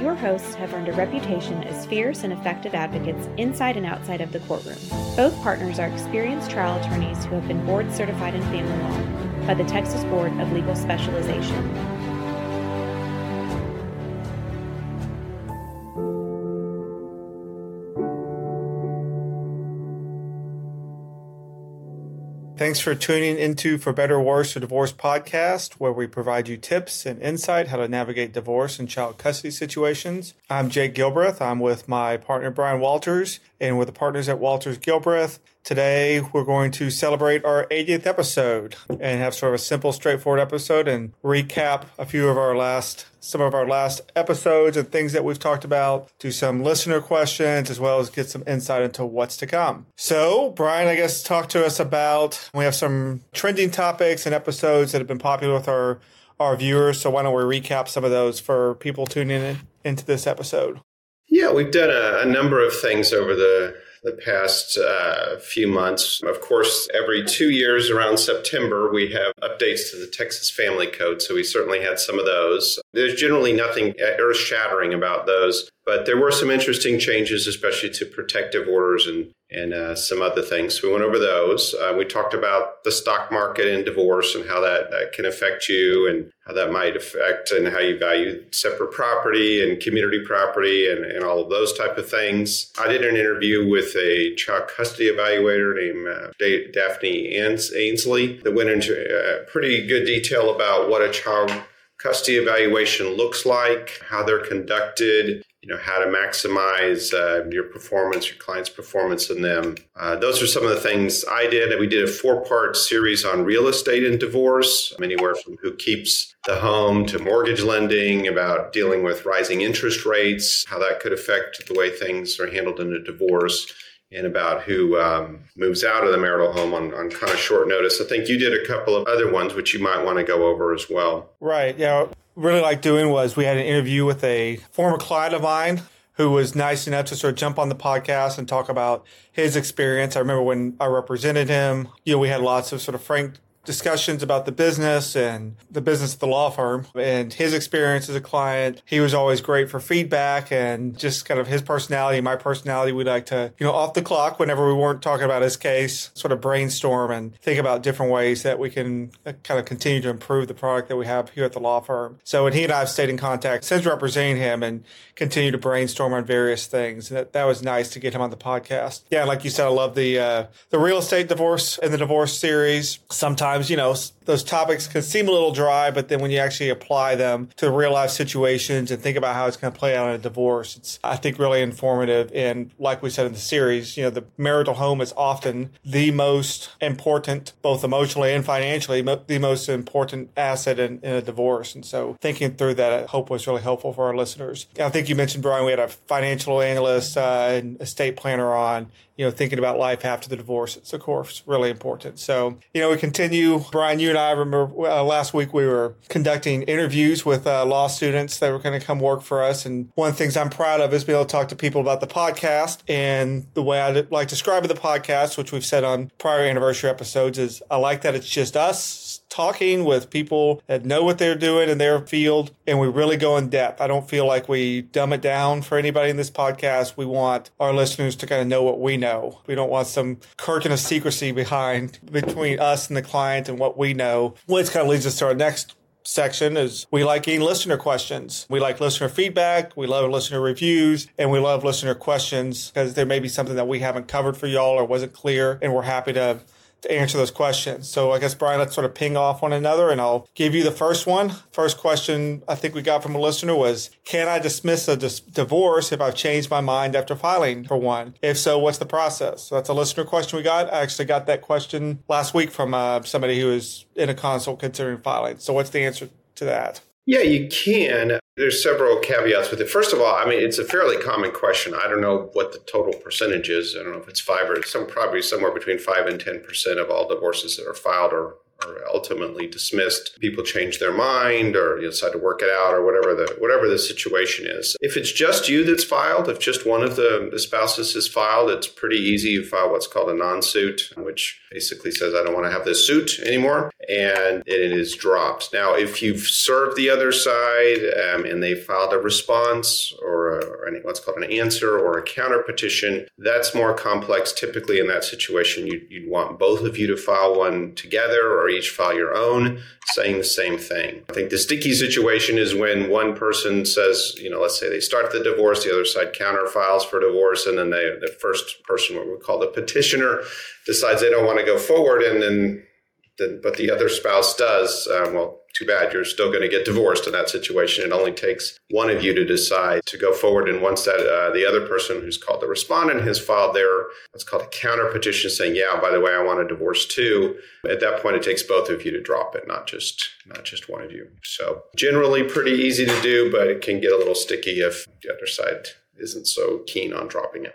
Your hosts have earned a reputation as fierce and effective advocates inside and outside of the courtroom. Both partners are experienced trial attorneys who have been board certified in family law by the Texas Board of Legal Specialization. Thanks for tuning into For Better or Worse, a divorce podcast, where we provide you tips and insight how to navigate divorce and child custody situations. I'm Jake Gilbreath. I'm with my partner Brian Walters and with the partners at Walters Gilbreath. Today, we're going to celebrate our 80th episode and have sort of a simple, straightforward episode and recap a few of our last, some of our last episodes and things that we've talked about, do some listener questions, as well as get some insight into what's to come. So, Brian, I guess talk to us about, we have some trending topics and episodes that have been popular with our, our viewers. So why don't we recap some of those for people tuning in into this episode? Yeah, we've done a, a number of things over the the past uh, few months. Of course, every two years around September, we have updates to the Texas Family Code. So we certainly had some of those. There's generally nothing earth shattering about those, but there were some interesting changes, especially to protective orders and and uh, some other things. We went over those. Uh, we talked about the stock market and divorce and how that, that can affect you and how that might affect and how you value separate property and community property and, and all of those type of things. I did an interview with a child custody evaluator named uh, Daphne Ainsley that went into uh, pretty good detail about what a child custody evaluation looks like, how they're conducted, you know how to maximize uh, your performance, your client's performance in them. Uh, those are some of the things I did. We did a four-part series on real estate and divorce, anywhere from who keeps the home to mortgage lending, about dealing with rising interest rates, how that could affect the way things are handled in a divorce and about who um, moves out of the marital home on, on kind of short notice. I think you did a couple of other ones which you might want to go over as well. Right. Yeah. Really liked doing was we had an interview with a former client of mine who was nice enough to sort of jump on the podcast and talk about his experience. I remember when I represented him, you know, we had lots of sort of frank discussions about the business and the business of the law firm and his experience as a client. He was always great for feedback and just kind of his personality, my personality. We like to, you know, off the clock whenever we weren't talking about his case, sort of brainstorm and think about different ways that we can uh, kind of continue to improve the product that we have here at the law firm. So, and he and I have stayed in contact since representing him and continue to brainstorm on various things. And that, that was nice to get him on the podcast. Yeah, like you said, I love the uh, the real estate divorce and the divorce series. Sometimes, you know, those topics can seem a little dry, but then when you actually apply them to real life situations and think about how it's going to play out in a divorce, it's, I think, really informative. And like we said in the series, you know, the marital home is often the most important, both emotionally and financially, the most important asset in, in a divorce. And so thinking through that, I hope was really helpful for our listeners. I think you mentioned, Brian, we had a financial analyst uh, and estate planner on, you know, thinking about life after the divorce. It's, of course, really important. So, you know, we continue. Brian, you and I remember uh, last week we were conducting interviews with uh, law students that were going to come work for us. And one of the things I'm proud of is being able to talk to people about the podcast. And the way I like describing the podcast, which we've said on prior anniversary episodes, is I like that it's just us talking with people that know what they're doing in their field and we really go in depth. I don't feel like we dumb it down for anybody in this podcast. We want our listeners to kind of know what we know. We don't want some curtain of secrecy behind between us and the client and what we know, which kind of leads us to our next section is we like getting listener questions. We like listener feedback. We love listener reviews and we love listener questions because there may be something that we haven't covered for y'all or wasn't clear. And we're happy to to answer those questions. So I guess Brian, let's sort of ping off one another and I'll give you the first one. First question I think we got from a listener was, can I dismiss a dis- divorce if I've changed my mind after filing for one? If so, what's the process? So that's a listener question we got. I actually got that question last week from uh, somebody who is in a consult considering filing. So what's the answer to that? Yeah, you can. There's several caveats with it. First of all, I mean, it's a fairly common question. I don't know what the total percentage is. I don't know if it's five or some probably somewhere between five and ten percent of all divorces that are filed are are ultimately dismissed. People change their mind or you decide to work it out or whatever the whatever the situation is. If it's just you that's filed, if just one of the, the spouses is filed, it's pretty easy. You file what's called a non-suit, which basically says I don't want to have this suit anymore. and it is dropped. Now, if you've served the other side um, and they filed a response or, a, or any, what's called an answer or a counter petition, that's more complex. Typically, in that situation, you'd, you'd want both of you to file one together or each file your own, saying the same thing. I think the sticky situation is when one person says, you know, let's say they start the divorce, the other side counter files for divorce, and then they, the first person, what we call the petitioner, decides they don't want to go forward, and then but the other spouse does, uh, well, too bad. You're still going to get divorced in that situation. It only takes one of you to decide to go forward. And once that uh, the other person who's called the respondent has filed their what's called a counter petition saying, "Yeah, by the way, I want a divorce too." At that point, it takes both of you to drop it, not just not just one of you. So generally, pretty easy to do, but it can get a little sticky if the other side isn't so keen on dropping it.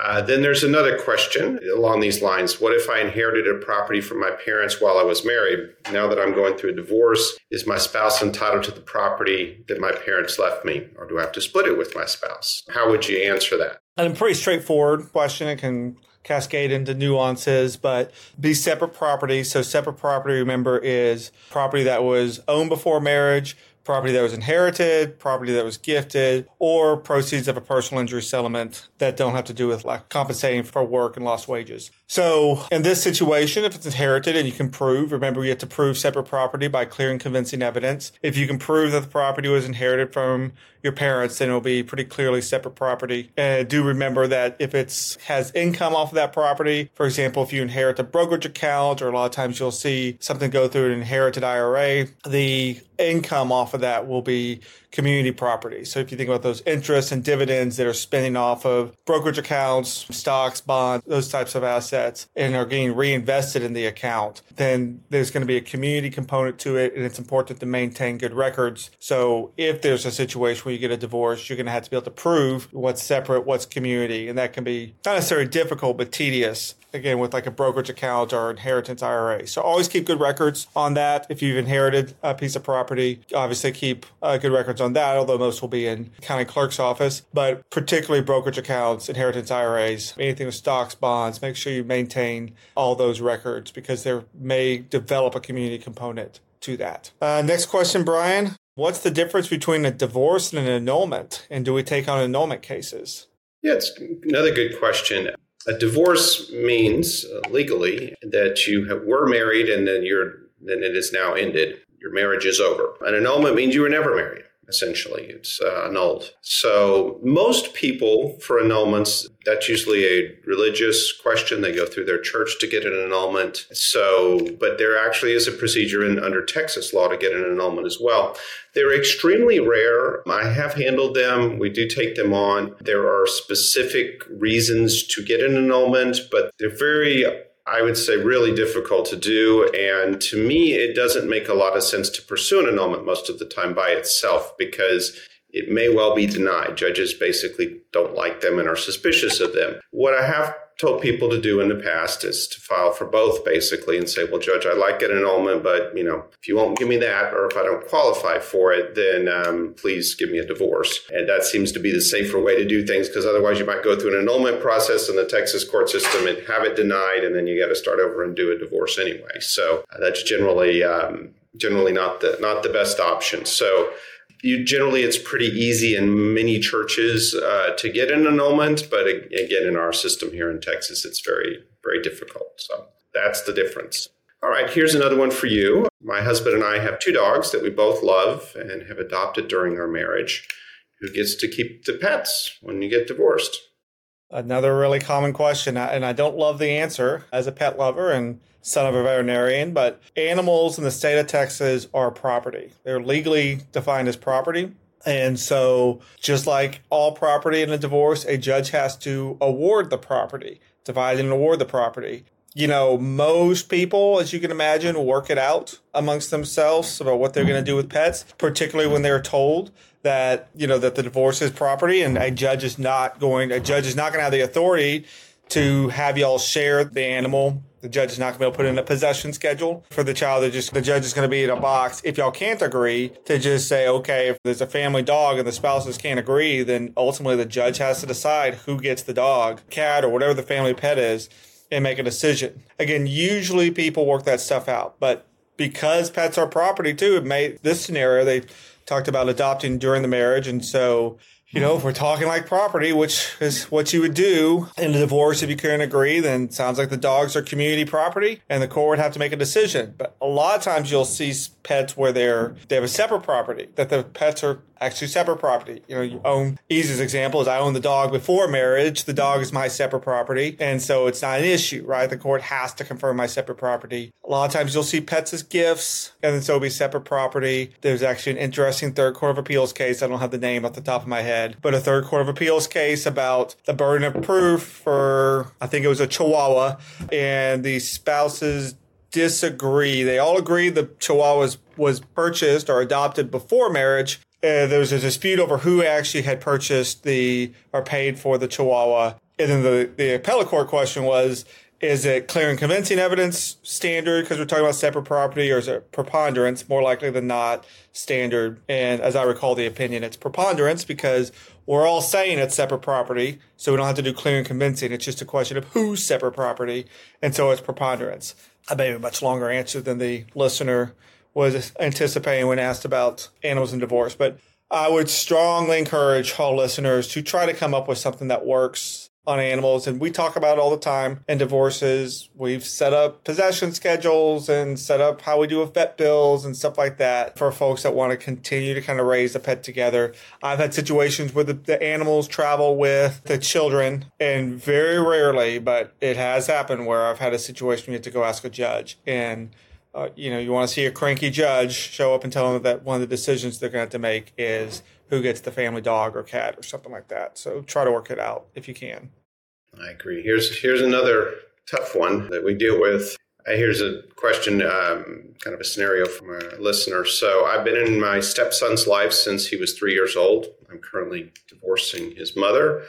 Uh, then there's another question along these lines. What if I inherited a property from my parents while I was married? Now that I'm going through a divorce, is my spouse entitled to the property that my parents left me, or do I have to split it with my spouse? How would you answer that? And a pretty straightforward question. It can cascade into nuances, but be separate property. So separate property, remember, is property that was owned before marriage property that was inherited, property that was gifted, or proceeds of a personal injury settlement that don't have to do with like compensating for work and lost wages. So in this situation, if it's inherited and you can prove, remember you have to prove separate property by clear and convincing evidence. If you can prove that the property was inherited from your parents, then it'll be pretty clearly separate property. And do remember that if it's has income off of that property, for example, if you inherit a brokerage account, or a lot of times you'll see something go through an inherited IRA, the income off of that will be community property. So if you think about those interests and dividends that are spinning off of brokerage accounts, stocks, bonds, those types of assets, and are getting reinvested in the account, then there's going to be a community component to it. And it's important to maintain good records. So if there's a situation where you get a divorce, you're going to have to be able to prove what's separate, what's community. And that can be not necessarily difficult, but tedious again with like a brokerage account or inheritance IRA. So always keep good records on that. If you've inherited a piece of property, obviously keep uh, good records on that, although most will be in county clerk's office. But particularly brokerage accounts, inheritance IRAs, anything with stocks, bonds, make sure you maintain all those records because there may develop a community component to that. Uh, next question, Brian. What's the difference between a divorce and an annulment? And do we take on annulment cases? Yeah, it's another good question. A divorce means uh, legally that you have, were married and then you're then it is now ended. Your marriage is over. An annulment means you were never married essentially. It's uh, annulled. So, most people for annulments, that's usually a religious question. They go through their church to get an annulment. So, but there actually is a procedure in, under Texas law to get an annulment as well. They're extremely rare. I have handled them. We do take them on. There are specific reasons to get an annulment, but they're very I would say, really difficult to do. And to me, it doesn't make a lot of sense to pursue an annulment most of the time by itself because it may well be denied. Judges basically don't like them and are suspicious of them. What I have told people to do in the past is to file for both basically and say, well, judge, I like an annulment, but you know, if you won't give me that, or if I don't qualify for it, then um, please give me a divorce. And that seems to be the safer way to do things because otherwise you might go through an annulment process in the Texas court system and have it denied, and then you got to start over and do a divorce anyway. So uh, that's generally um, generally not the not the best option. So you generally it's pretty easy in many churches uh, to get an annulment, but again, in our system here in Texas, it's very very difficult. So that's the difference. All right, here's another one for you. My husband and I have two dogs that we both love and have adopted during our marriage. Who gets to keep the pets when you get divorced? Another really common question, and I don't love the answer as a pet lover and son of a veterinarian, but animals in the state of Texas are property. They're legally defined as property. And so, just like all property in a divorce, a judge has to award the property, divide and award the property. You know, most people, as you can imagine, work it out amongst themselves about what they're going to do with pets, particularly when they're told that you know that the divorce is property and a judge is not going a judge is not going to have the authority to have y'all share the animal the judge is not going to be able to put in a possession schedule for the child. Just the judge is going to be in a box. If y'all can't agree to just say, okay, if there's a family dog and the spouses can't agree, then ultimately the judge has to decide who gets the dog, cat, or whatever the family pet is, and make a decision. Again, usually people work that stuff out, but because pets are property too, it made this scenario they talked about adopting during the marriage. And so you know, if we're talking like property, which is what you would do in a divorce, if you couldn't agree, then sounds like the dogs are community property and the court would have to make a decision. But a lot of times you'll see pets where they're, they have a separate property, that the pets are actually separate property. You know, you own, easiest example is I own the dog before marriage. The dog is my separate property. And so it's not an issue, right? The court has to confirm my separate property. A lot of times you'll see pets as gifts and then so be separate property. There's actually an interesting third court of appeals case. I don't have the name off the top of my head, but a third court of appeals case about the burden of proof for, I think it was a Chihuahua and the spouses disagree. They all agree the Chihuahua was, purchased or adopted before marriage, uh, there was a dispute over who actually had purchased the or paid for the Chihuahua. And then the, the appellate court question was, is it clear and convincing evidence standard? Because we're talking about separate property or is it preponderance? More likely than not standard. And as i recall the opinion it's preponderance because we're all saying it's separate property so we don't have to do clear and convincing. It's just a question of who's separate property and so it's preponderance. I bet a much longer answer than the listener was anticipating when asked about animals and divorce. But I would strongly encourage all listeners to try to come up with something that works on animals. And we talk about all the time in divorces. We've set up possession schedules and set up how we do with vet bills and stuff like that for folks that want to continue to kind of raise a pet together. I've had situations where the, the animals travel with the children and very rarely, but it has happened where I've had a situation you have to go ask a judge and uh, you know, you want to see a cranky judge show up and tell them that one of the decisions they're going to have to make is who gets the family dog or cat or something like that. So try to work it out if you can. I agree. Here's here's another tough one that we deal with. Uh, here's a question, um, kind of a scenario from a listener. So I've been in my stepson's life since he was three years old. I'm currently divorcing his mother.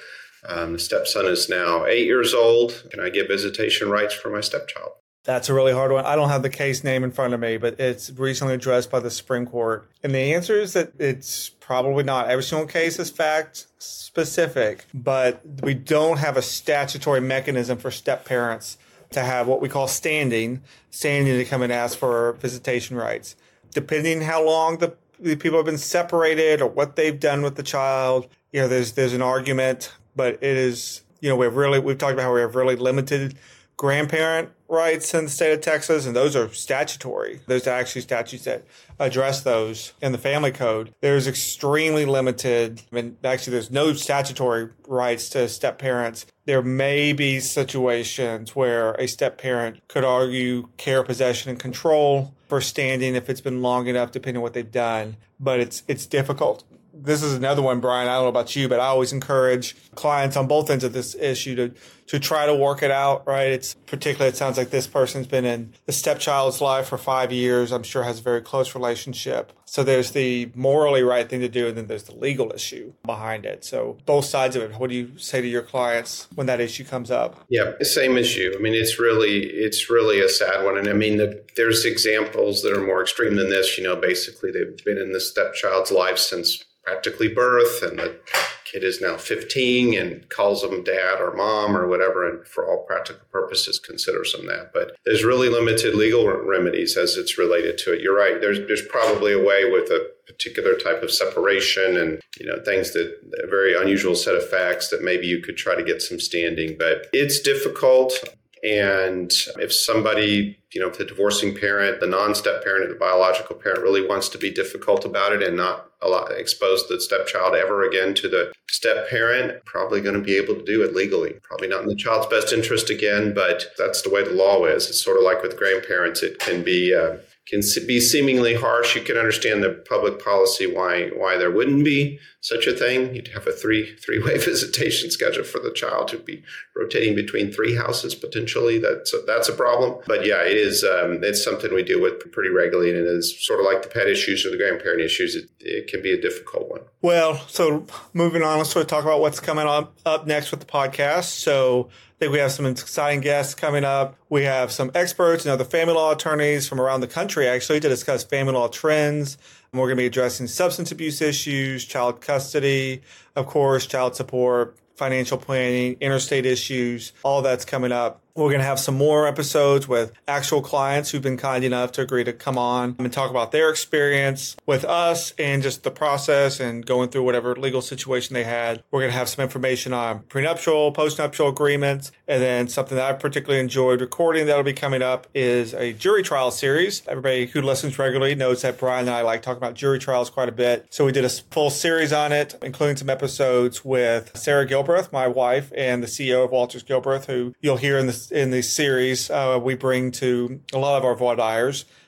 Um, the stepson is now eight years old. Can I get visitation rights for my stepchild? That's a really hard one. I don't have the case name in front of me, but it's recently addressed by the Supreme Court. And the answer is that it's probably not. Every single case is fact specific, but we don't have a statutory mechanism for step parents to have what we call standing, standing to come and ask for visitation rights. Depending how long the, the people have been separated or what they've done with the child, you know, there's there's an argument, but it is, you know, we've really we've talked about how we have really limited grandparent rights in the state of Texas, and those are statutory. There's actually statutes that address those in the family code. There's extremely limited, I mean, actually, there's no statutory rights to step parents. There may be situations where a step parent could argue care, possession, and control for standing if it's been long enough, depending on what they've done. But it's it's difficult this is another one, Brian. I don't know about you, but I always encourage clients on both ends of this issue to to try to work it out. Right? It's particularly. It sounds like this person's been in the stepchild's life for five years. I'm sure has a very close relationship. So there's the morally right thing to do, and then there's the legal issue behind it. So both sides of it. What do you say to your clients when that issue comes up? Yeah, same issue. I mean, it's really it's really a sad one, and I mean, the, there's examples that are more extreme than this. You know, basically they've been in the stepchild's life since practically birth and the kid is now 15 and calls them dad or mom or whatever and for all practical purposes considers them that. But there's really limited legal remedies as it's related to it. You're right. There's there's probably a way with a particular type of separation and you know things that a very unusual set of facts that maybe you could try to get some standing. But it's difficult and if somebody, you know, if the divorcing parent, the non step parent, or the biological parent really wants to be difficult about it and not allow, expose the stepchild ever again to the step parent, probably going to be able to do it legally. Probably not in the child's best interest again, but that's the way the law is. It's sort of like with grandparents, it can be. Uh, can be seemingly harsh. You can understand the public policy why why there wouldn't be such a thing. You'd have a three three way visitation schedule for the child to be rotating between three houses potentially. That's a, that's a problem. But yeah, it is. Um, it's something we deal with pretty regularly, and it is sort of like the pet issues or the grandparent issues. It, it can be a difficult one. Well, so moving on, let's sort of talk about what's coming up up next with the podcast. So think we have some exciting guests coming up. We have some experts and other family law attorneys from around the country actually to discuss family law trends. And we're going to be addressing substance abuse issues, child custody, of course, child support, financial planning, interstate issues, all that's coming up We're going to have some more episodes with actual clients who've been kind enough to agree to come on and talk about their experience with us and just the process and going through whatever legal situation they had. We're going to have some information on prenuptial, postnuptial agreements, and then something that I particularly enjoyed recording that'll be coming up is a jury trial series. Everybody who listens regularly knows that Brian and I like talking about jury trials quite a bit. So we did a full series on it, including some episodes with Sarah Gilbreath, my wife, and the CEO of Walters Gilbreath, who you'll hear in the in the series uh, we bring to a lot of our voir.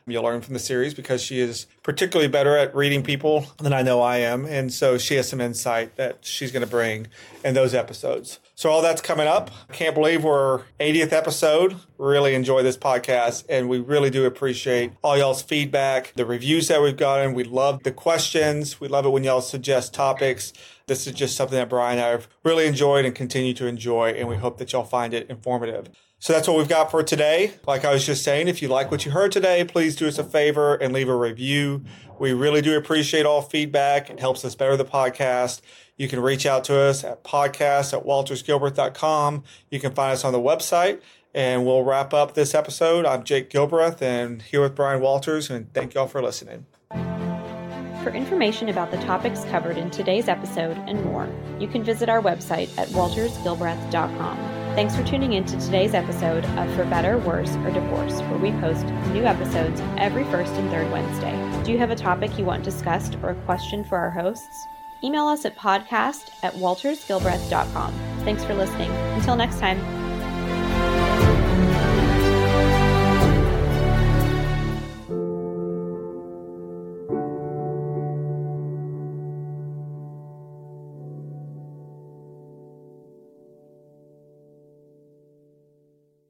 You'll learn from the series because she is particularly better at reading people than I know I am. And so she has some insight that she's going to bring in those episodes. So all that's coming up. Can't believe we're 80th episode. Really enjoy this podcast and we really do appreciate all y'all's feedback, the reviews that we've gotten. We love the questions. We love it when y'all suggest topics. This is just something that Brian and I have really enjoyed and continue to enjoy, and we hope that y'all find it informative. So that's what we've got for today. Like I was just saying, if you like what you heard today, please do us a favor and leave a review. We really do appreciate all feedback. It helps us better the podcast. You can reach out to us at podcast at waltersgilbreath.com. You can find us on the website. And we'll wrap up this episode. I'm Jake Gilbreath and here with Brian Walters, and thank y'all for listening. For information about the topics covered in today's episode and more, you can visit our website at waltersgilbreath.com. Thanks for tuning in to today's episode of For Better, Worse, or Divorce, where we post new episodes every first and third Wednesday. Do you have a topic you want discussed or a question for our hosts? Email us at podcast at waltersgilbreath.com. Thanks for listening. Until next time.